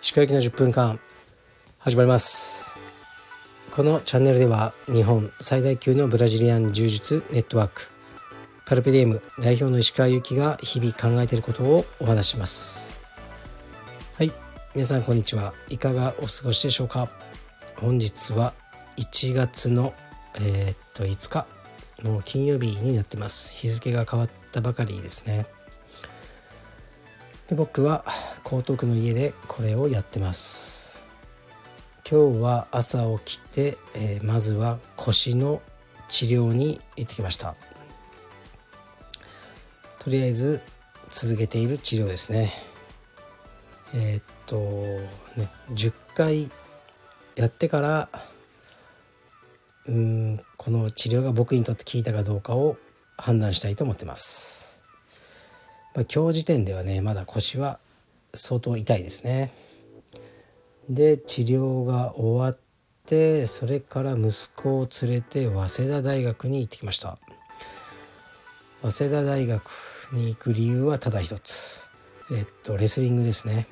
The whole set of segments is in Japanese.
石川行きの10分間始まります。このチャンネルでは日本最大級のブラジリアン柔術ネットワークカルペディエム代表の石川由紀が日々考えていることをお話します。はい。皆さんこんにちは。いかがお過ごしでしょうか。本日は1月のえー、っと5日。の金曜日になってます。日付が変わったばかりですね。で僕は江東区の家でこれをやってます。今日は朝起きて、えー、まずは腰の治療に行ってきました。とりあえず続けている治療ですね。えー、っとね10回やってからうんこの治療が僕にとって効いたかどうかを判断したいと思ってます、まあ、今日時点ではねまだ腰は相当痛いですね。で治療が終わってそれから息子を連れて早稲田大学に行ってきました。早稲田大学に行く理由はただ一つ。えっとレスリングですね。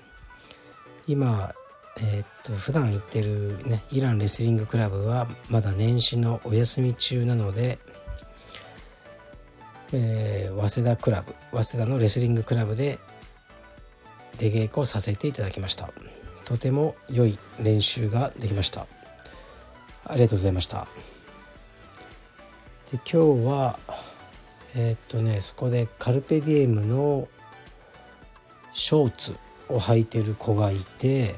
今えー、っと普段行ってるねイランレスリングクラブはまだ年始のお休み中なので、えー、早稲田クラブ早稲田のレスリングクラブで出稽古させていただきました。とても良い練習ができました。ありがとうございました。で今日はえー、っとねそこでカルペディエムのショーツを履いてる子がいて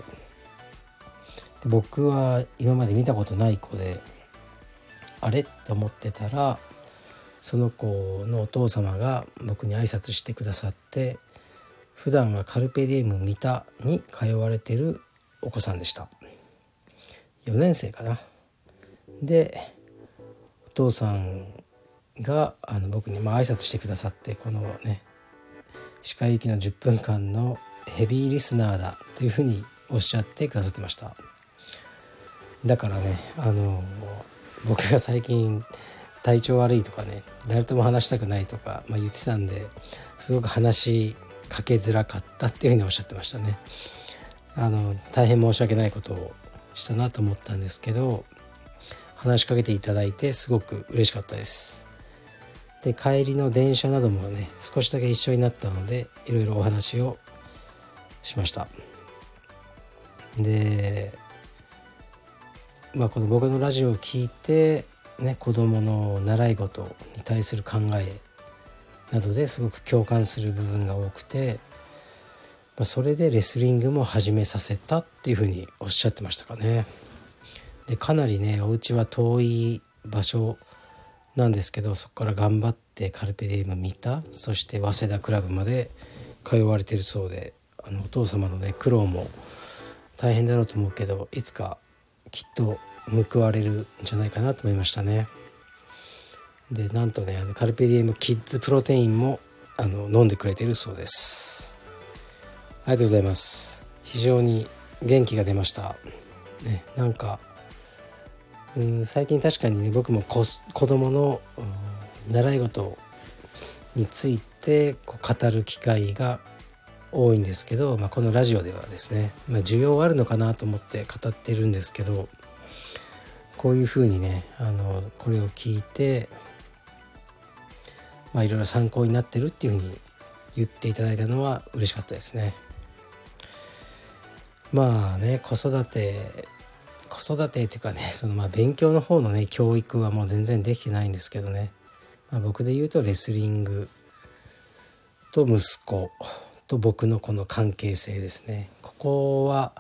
僕は今まで見たことない子であれ？と思ってたらその子のお父様が僕に挨拶してくださって普段はカルペディエム見たに通われてるお子さんでした。4年生かな。でお父さんがあの僕にまあ挨拶してくださってこのね歯科行きの10分間のヘビーリスナーだというふうにおっしゃってくださってました。だからねあの僕が最近体調悪いとかね誰とも話したくないとか、まあ、言ってたんですごく話しかけづらかったっていうふうにおっしゃってましたね。あの大変申し訳ないことをしたなと思ったんですけど話しかけていただいてすごく嬉しかったです。で帰りの電車などもね少しだけ一緒になったのでいろいろお話をしました。でまあ、この僕のラジオを聞いて、ね、子どもの習い事に対する考えなどですごく共感する部分が多くて、まあ、それでレスリングも始めさせたっていうふうにおっしゃってましたかね。でかなりねお家は遠い場所なんですけどそこから頑張ってカルペディウム見たそして早稲田クラブまで通われてるそうであのお父様のね苦労も大変だろうと思うけどいつかきっと報われるんじゃないかなと思いましたね。でなんとねあのカルペディエムキッズプロテインもあの飲んでくれてるそうです。ありがとうございます。非常に元気が出ました。ね、なんかうん最近確かにね僕も子子供の、習い事についてこう語る機会が多いんですけど、まあ、このラジオではですね、まあ、需要あるのかなと思って語ってるんですけどこういうふうにねあのこれを聞いてまあいろいろ参考になってるっていうふうに言っていただいたのは嬉しかったですね。まあね子育て子育てっていうかねそのまあ勉強の方のね教育はもう全然できてないんですけどね、まあ、僕で言うとレスリングと息子と僕のこの関係性ですね。ここは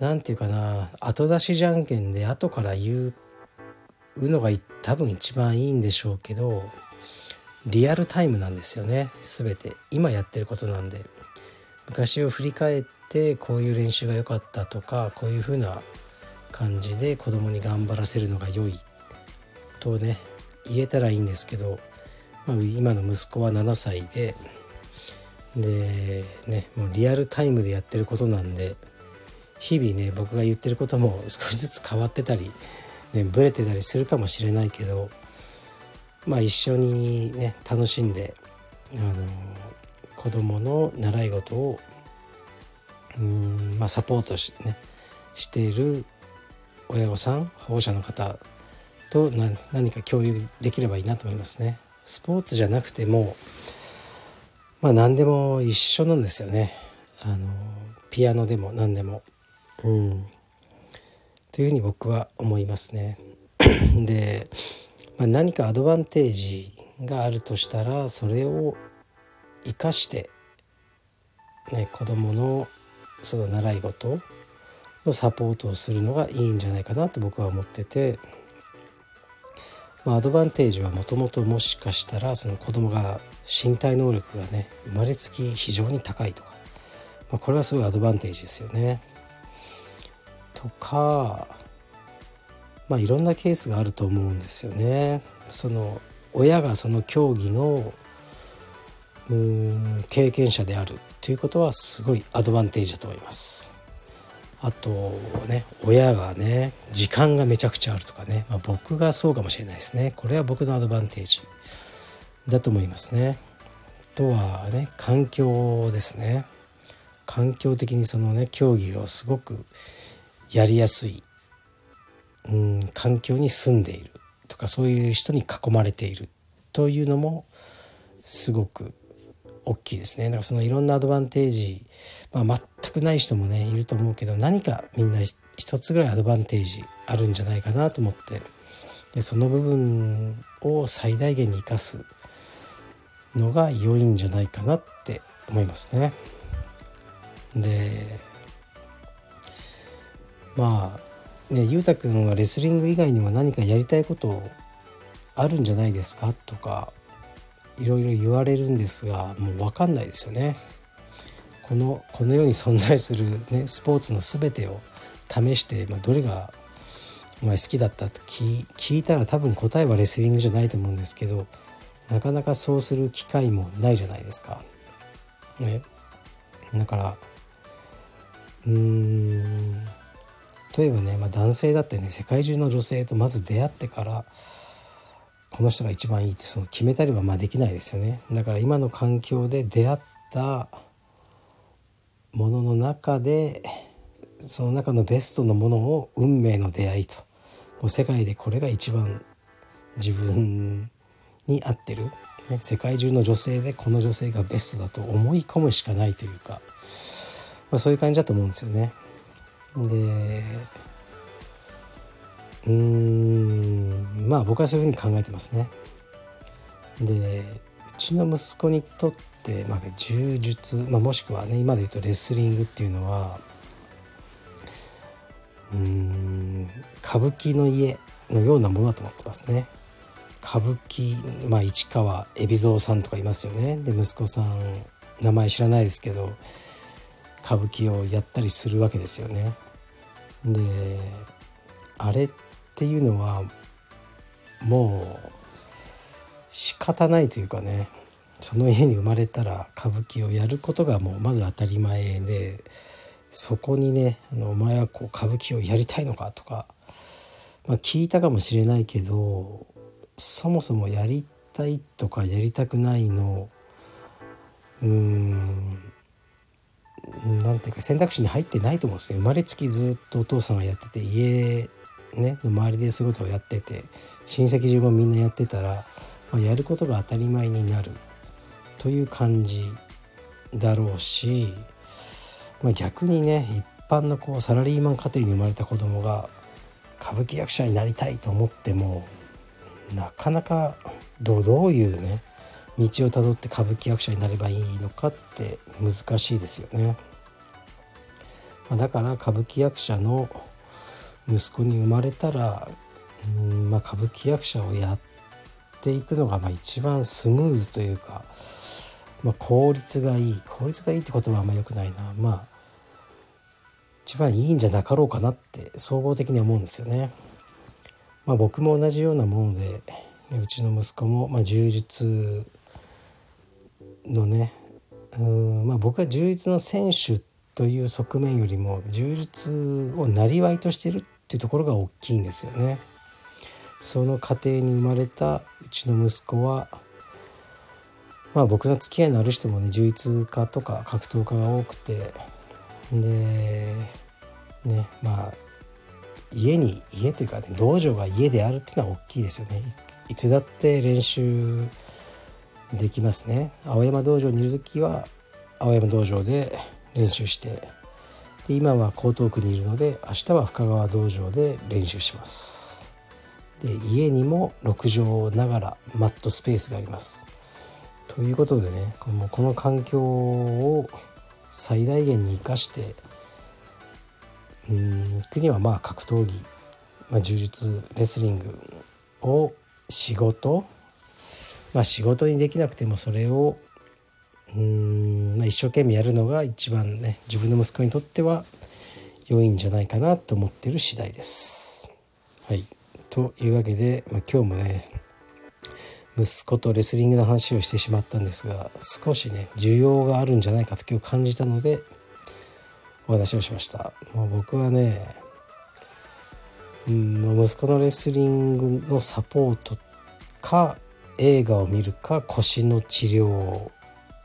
何て言うかな後出しじゃんけんで後から言うのが多分一番いいんでしょうけどリアルタイムなんですよね。全て。今やってることなんで。昔を振り返ってこういう練習が良かったとかこういう風な感じで子供に頑張らせるのが良い。とね言えたらいいんですけど、まあ、今の息子は7歳ででねもうリアルタイムでやってることなんで日々ね僕が言ってることも少しずつ変わってたり、ね、ブレてたりするかもしれないけどまあ、一緒にね楽しんで、あの子供の習い事をうん、まあ、サポートし,、ね、している親御さん保護者の方と何か共有できればいいなと思いますね。スポーツじゃなくてもまあ何でも一緒なんですよね。あのピアノでも何でも。うん。というふうに僕は思いますね。で、まあ、何かアドバンテージがあるとしたらそれを生かして、ね、子どものその習い事のサポートをするのがいいんじゃないかなと僕は思ってて、まあ、アドバンテージはもともともしかしたらその子供が身体能力がね生まれつき非常に高いとか、まあ、これはすごいアドバンテージですよね。とかまあいろんなケースがあると思うんですよね。その親がその競技のうん経験者であるということはすごいアドバンテージだと思います。あとね親がね時間がめちゃくちゃあるとかね、まあ、僕がそうかもしれないですねこれは僕のアドバンテージだと思いますね。あとはね環境ですね環境的にそのね競技をすごくやりやすい、うん、環境に住んでいるとかそういう人に囲まれているというのもすごく大きいですね。だからそのいろんなアドバンテージ、まあ、全くない人もねいると思うけど何かみんな一つぐらいアドバンテージあるんじゃないかなと思って。でその部分を最大限に生かすのが良いんじゃないかなって思いますね。でまあねゆうたくんはレスリング以外にも何かやりたいことあるんじゃないですか？とかいろいろ言われるんですがもう分かんないですよね。このこの世に存在する、ね、スポーツの全てを試して、まあ、どれがお前好きだったと聞いたら多分答えはレスリングじゃないと思うんですけどなかなかそうする機会もないじゃないですか。ね、だからうーん例えばね、まあ、男性だってね世界中の女性とまず出会ってからこの人が一番いいってその決めたりはまあできないですよね。だから今の環境で出会ったものの中でその中のベストのものを運命の出会いと。もう世界でこれが一番自分に合ってる、ね、世界中の女性でこの女性がベストだと思い込むしかないというか、まあ、そういう感じだと思うんですよね。でうーんまあ僕はそういうふうに考えてますね。でうちの息子にとって、まあ、柔術、まあ、もしくはね今で言うとレスリングっていうのはうん歌舞伎の家のようなものだと思ってますね。歌舞伎、まあ、市川海老蔵さんとかいますよね。で息子さん名前知らないですけど歌舞伎をやったりするわけですよね。であれってていうのはもう仕方ないというかねその家に生まれたら歌舞伎をやることがもうまず当たり前でそこにね「あのお前はこう歌舞伎をやりたいのか?」とか、まあ、聞いたかもしれないけどそもそもやりたいとかやりたくないのうーんなんていうか選択肢に入ってないと思うんですね生まれつきずっとお父さんがやってて家ね周りでそういうことをやってて親戚中もみんなやってたら、まあ、やることが当たり前になるという感じだろうし、まあ、逆にね一般のこうサラリーマン家庭に生まれた子供が歌舞伎役者になりたいと思ってもなかなかどういうね道をたどって歌舞伎役者になればいいのかって難しいですよね。ま、だから歌舞伎役者の息子に生まれたら、うんまあ、歌舞伎役者をやっていくのがまあ一番スムーズというか、まあ、効率がいい効率がいいって言葉はあんま良くないなまあ一番いいんじゃなかろうかなって総合的に思うんですよね。まあ、僕も同じようなものでうちの息子もまあ柔術のねうんまあ僕は充実の選手という側面よりも充実をなりわいとしてるっていうところが大きいんですよね。その家庭に生まれたうちの息子はまあ僕の付き合いのある人もね充実家とか格闘家が多くてでねまあ家に家というかね道場が家であるっていうのは大きいですよねいつだって練習できますね青山道場にいる時は青山道場で練習してで今は江東区にいるので明日は深川道場で練習します。で家にも6畳ながらマットスペースがあります。ということでねこの環境を最大限に生かしてうん国はまあ格闘技、まあ、柔術レスリングを仕事まあ仕事にできなくてもそれをうん、まあ、一生懸命やるのが一番ね自分の息子にとっては良いんじゃないかなと思ってる次第です。はいというわけで、まあ、今日もね息子とレスリングの話をしてしまったんですが少しね需要があるんじゃないかと今日感じたのでお話をしました。もう僕はねうん息子のレスリングのサポートか映画を見るか腰の治療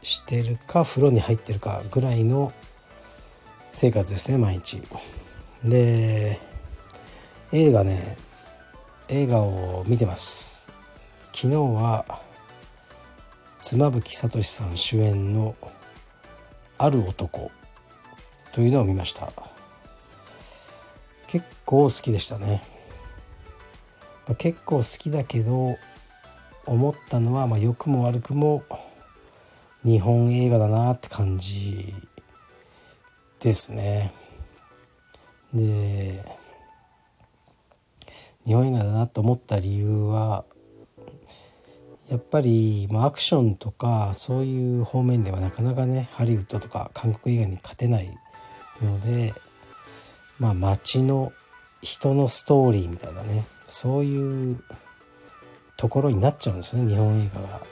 してるか風呂に入ってるかぐらいの生活ですね毎日。で映画ね映画を見てます。昨日は妻夫木聡さん主演の「ある男」というのを見ました。結構好きでしたね、ま、結構好きだけど思ったのは、まあ、良くも悪くも日本映画だなって感じですね。で日本映画だなと思った理由はやっぱり、まあ、アクションとかそういう方面ではなかなかねハリウッドとか韓国映画に勝てないのでまあ街の人のストーリーみたいなねそういうところになっちゃうんですね日本映画が。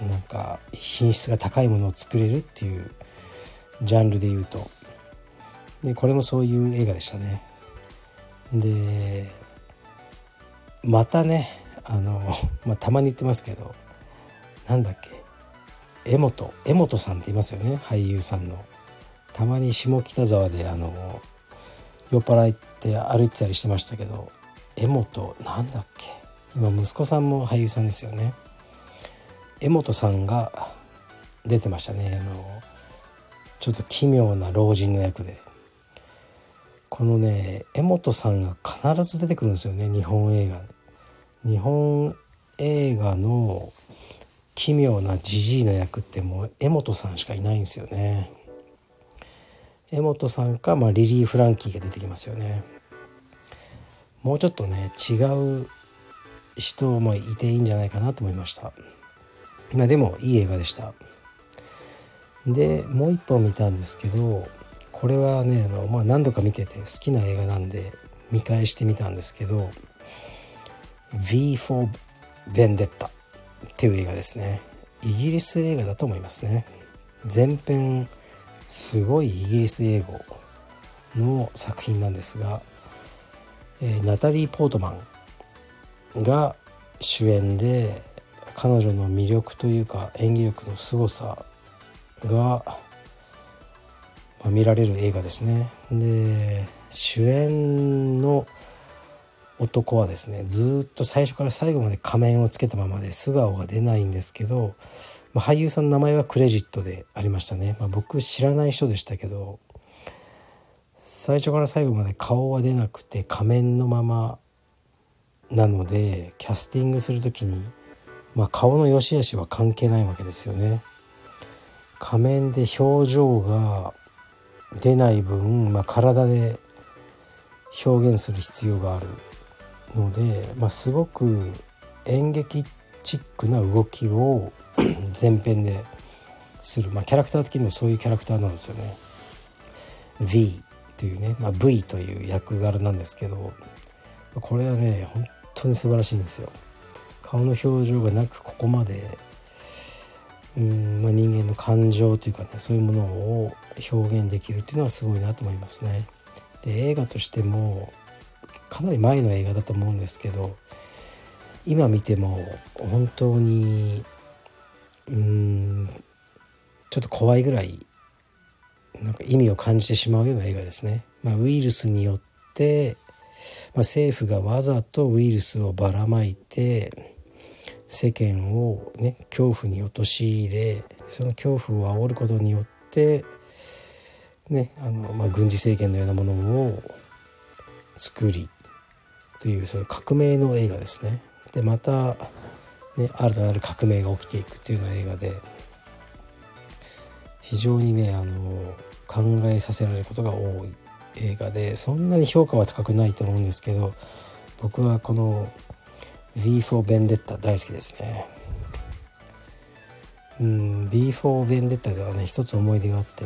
なんか品質が高いものを作れるっていうジャンルで言うと。でこれもそういう映画でしたね。でまたねあの、まあ、たまに言ってますけどなんだっけ江本江本さんっていますよね俳優さんの。たまに下北沢であの酔っ払って歩いてたりしてましたけど江本なんだっけ今息子さんも俳優さんですよね。江本さんが出てましたね。あのちょっと奇妙な老人の役で。このね江本さんが必ず出てくるんですよね日本映画。日本映画の奇妙なじじいの役ってもう江本さんしかいないんですよね。江本さんか、まあ、リリー・フランキーが出てきますよね。もうちょっとね違う人もいていいんじゃないかなと思いました。まあでもいい映画でした。でもう一本見たんですけどこれはねあの、まあ、何度か見てて好きな映画なんで見返してみたんですけど「V for Vendetta」っていう映画ですね。イギリス映画だと思いますね。前編すごいイギリス英語の作品なんですが、えー、ナタリー・ポートマンが主演で彼女の魅力というか演技力の凄さが、ま、見られる映画ですね。で主演の男はですねずっと最初から最後まで仮面をつけたままで素顔が出ないんですけど、まあ、俳優さんの名前はクレジットでありましたね、まあ、僕知らない人でしたけど最初から最後まで顔は出なくて仮面のままなのでキャスティングする時にまあ、顔の良し悪しは関係ないわけですよね。仮面で表情が出ない分、まあ、体で表現する必要があるので、まあ、すごく演劇チックな動きを 前編でする、まあ、キャラクター的にもそういうキャラクターなんですよね。V というね、まあ、V という役柄なんですけどこれはね本当に素晴らしいんですよ。顔の表情がなくここまでうん、まあ、人間の感情というかねそういうものを表現できるっていうのはすごいなと思いますね。で映画としてもかなり前の映画だと思うんですけど今見ても本当にうんちょっと怖いぐらいなんか意味を感じてしまうような映画ですね。まあ、ウイルスによって、まあ、政府がわざとウイルスをばらまいて世間を、ね、恐怖に陥れその恐怖を煽ることによって、ねあのまあ、軍事政権のようなものを作りというその革命の映画ですね。でまた、ね、新たなる革命が起きていくっていうような映画で非常にねあの考えさせられることが多い映画でそんなに評価は高くないと思うんですけど僕はこの「V for Vendetta」大好きですね。うん、V for Vendetta ではね一つ思い出があって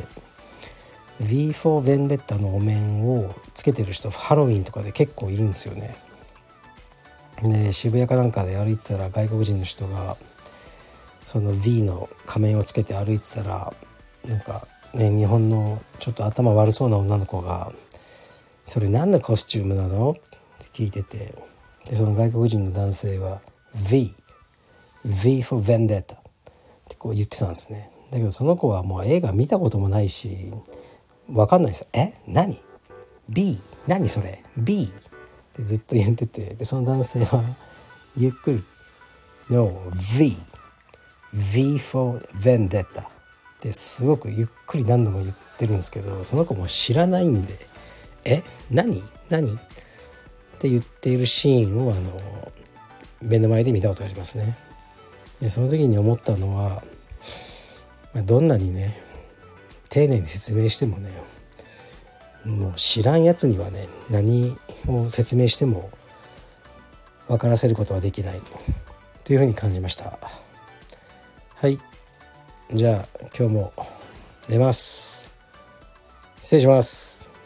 V for Vendetta のお面をつけてる人ハロウィンとかで結構いるんですよね。で渋谷かなんかで歩いてたら外国人の人がその V の仮面をつけて歩いてたらなんかね日本のちょっと頭悪そうな女の子が「それ何のコスチュームなの?」って聞いててでその外国人の男性は「V」「V for Vendetta」ってこう言ってたんですね。だけどその子はもう映画見たこともないし分かんないですよ「え？何 ?B 何それ ?B」ってずっと言っててでその男性はゆっくり「No V V for Vendetta」ってすごくゆっくり何度も言ってるんですけどその子も知らないんで「え？何？何?」って言っているシーンをあの目の前で見たことがありますね。でその時に思ったのは、ま、どんなにね丁寧に説明してもねもう知らんやつにはね何を説明しても分からせることはできないというふうに感じました。はい。じゃあ今日も寝ます。失礼します。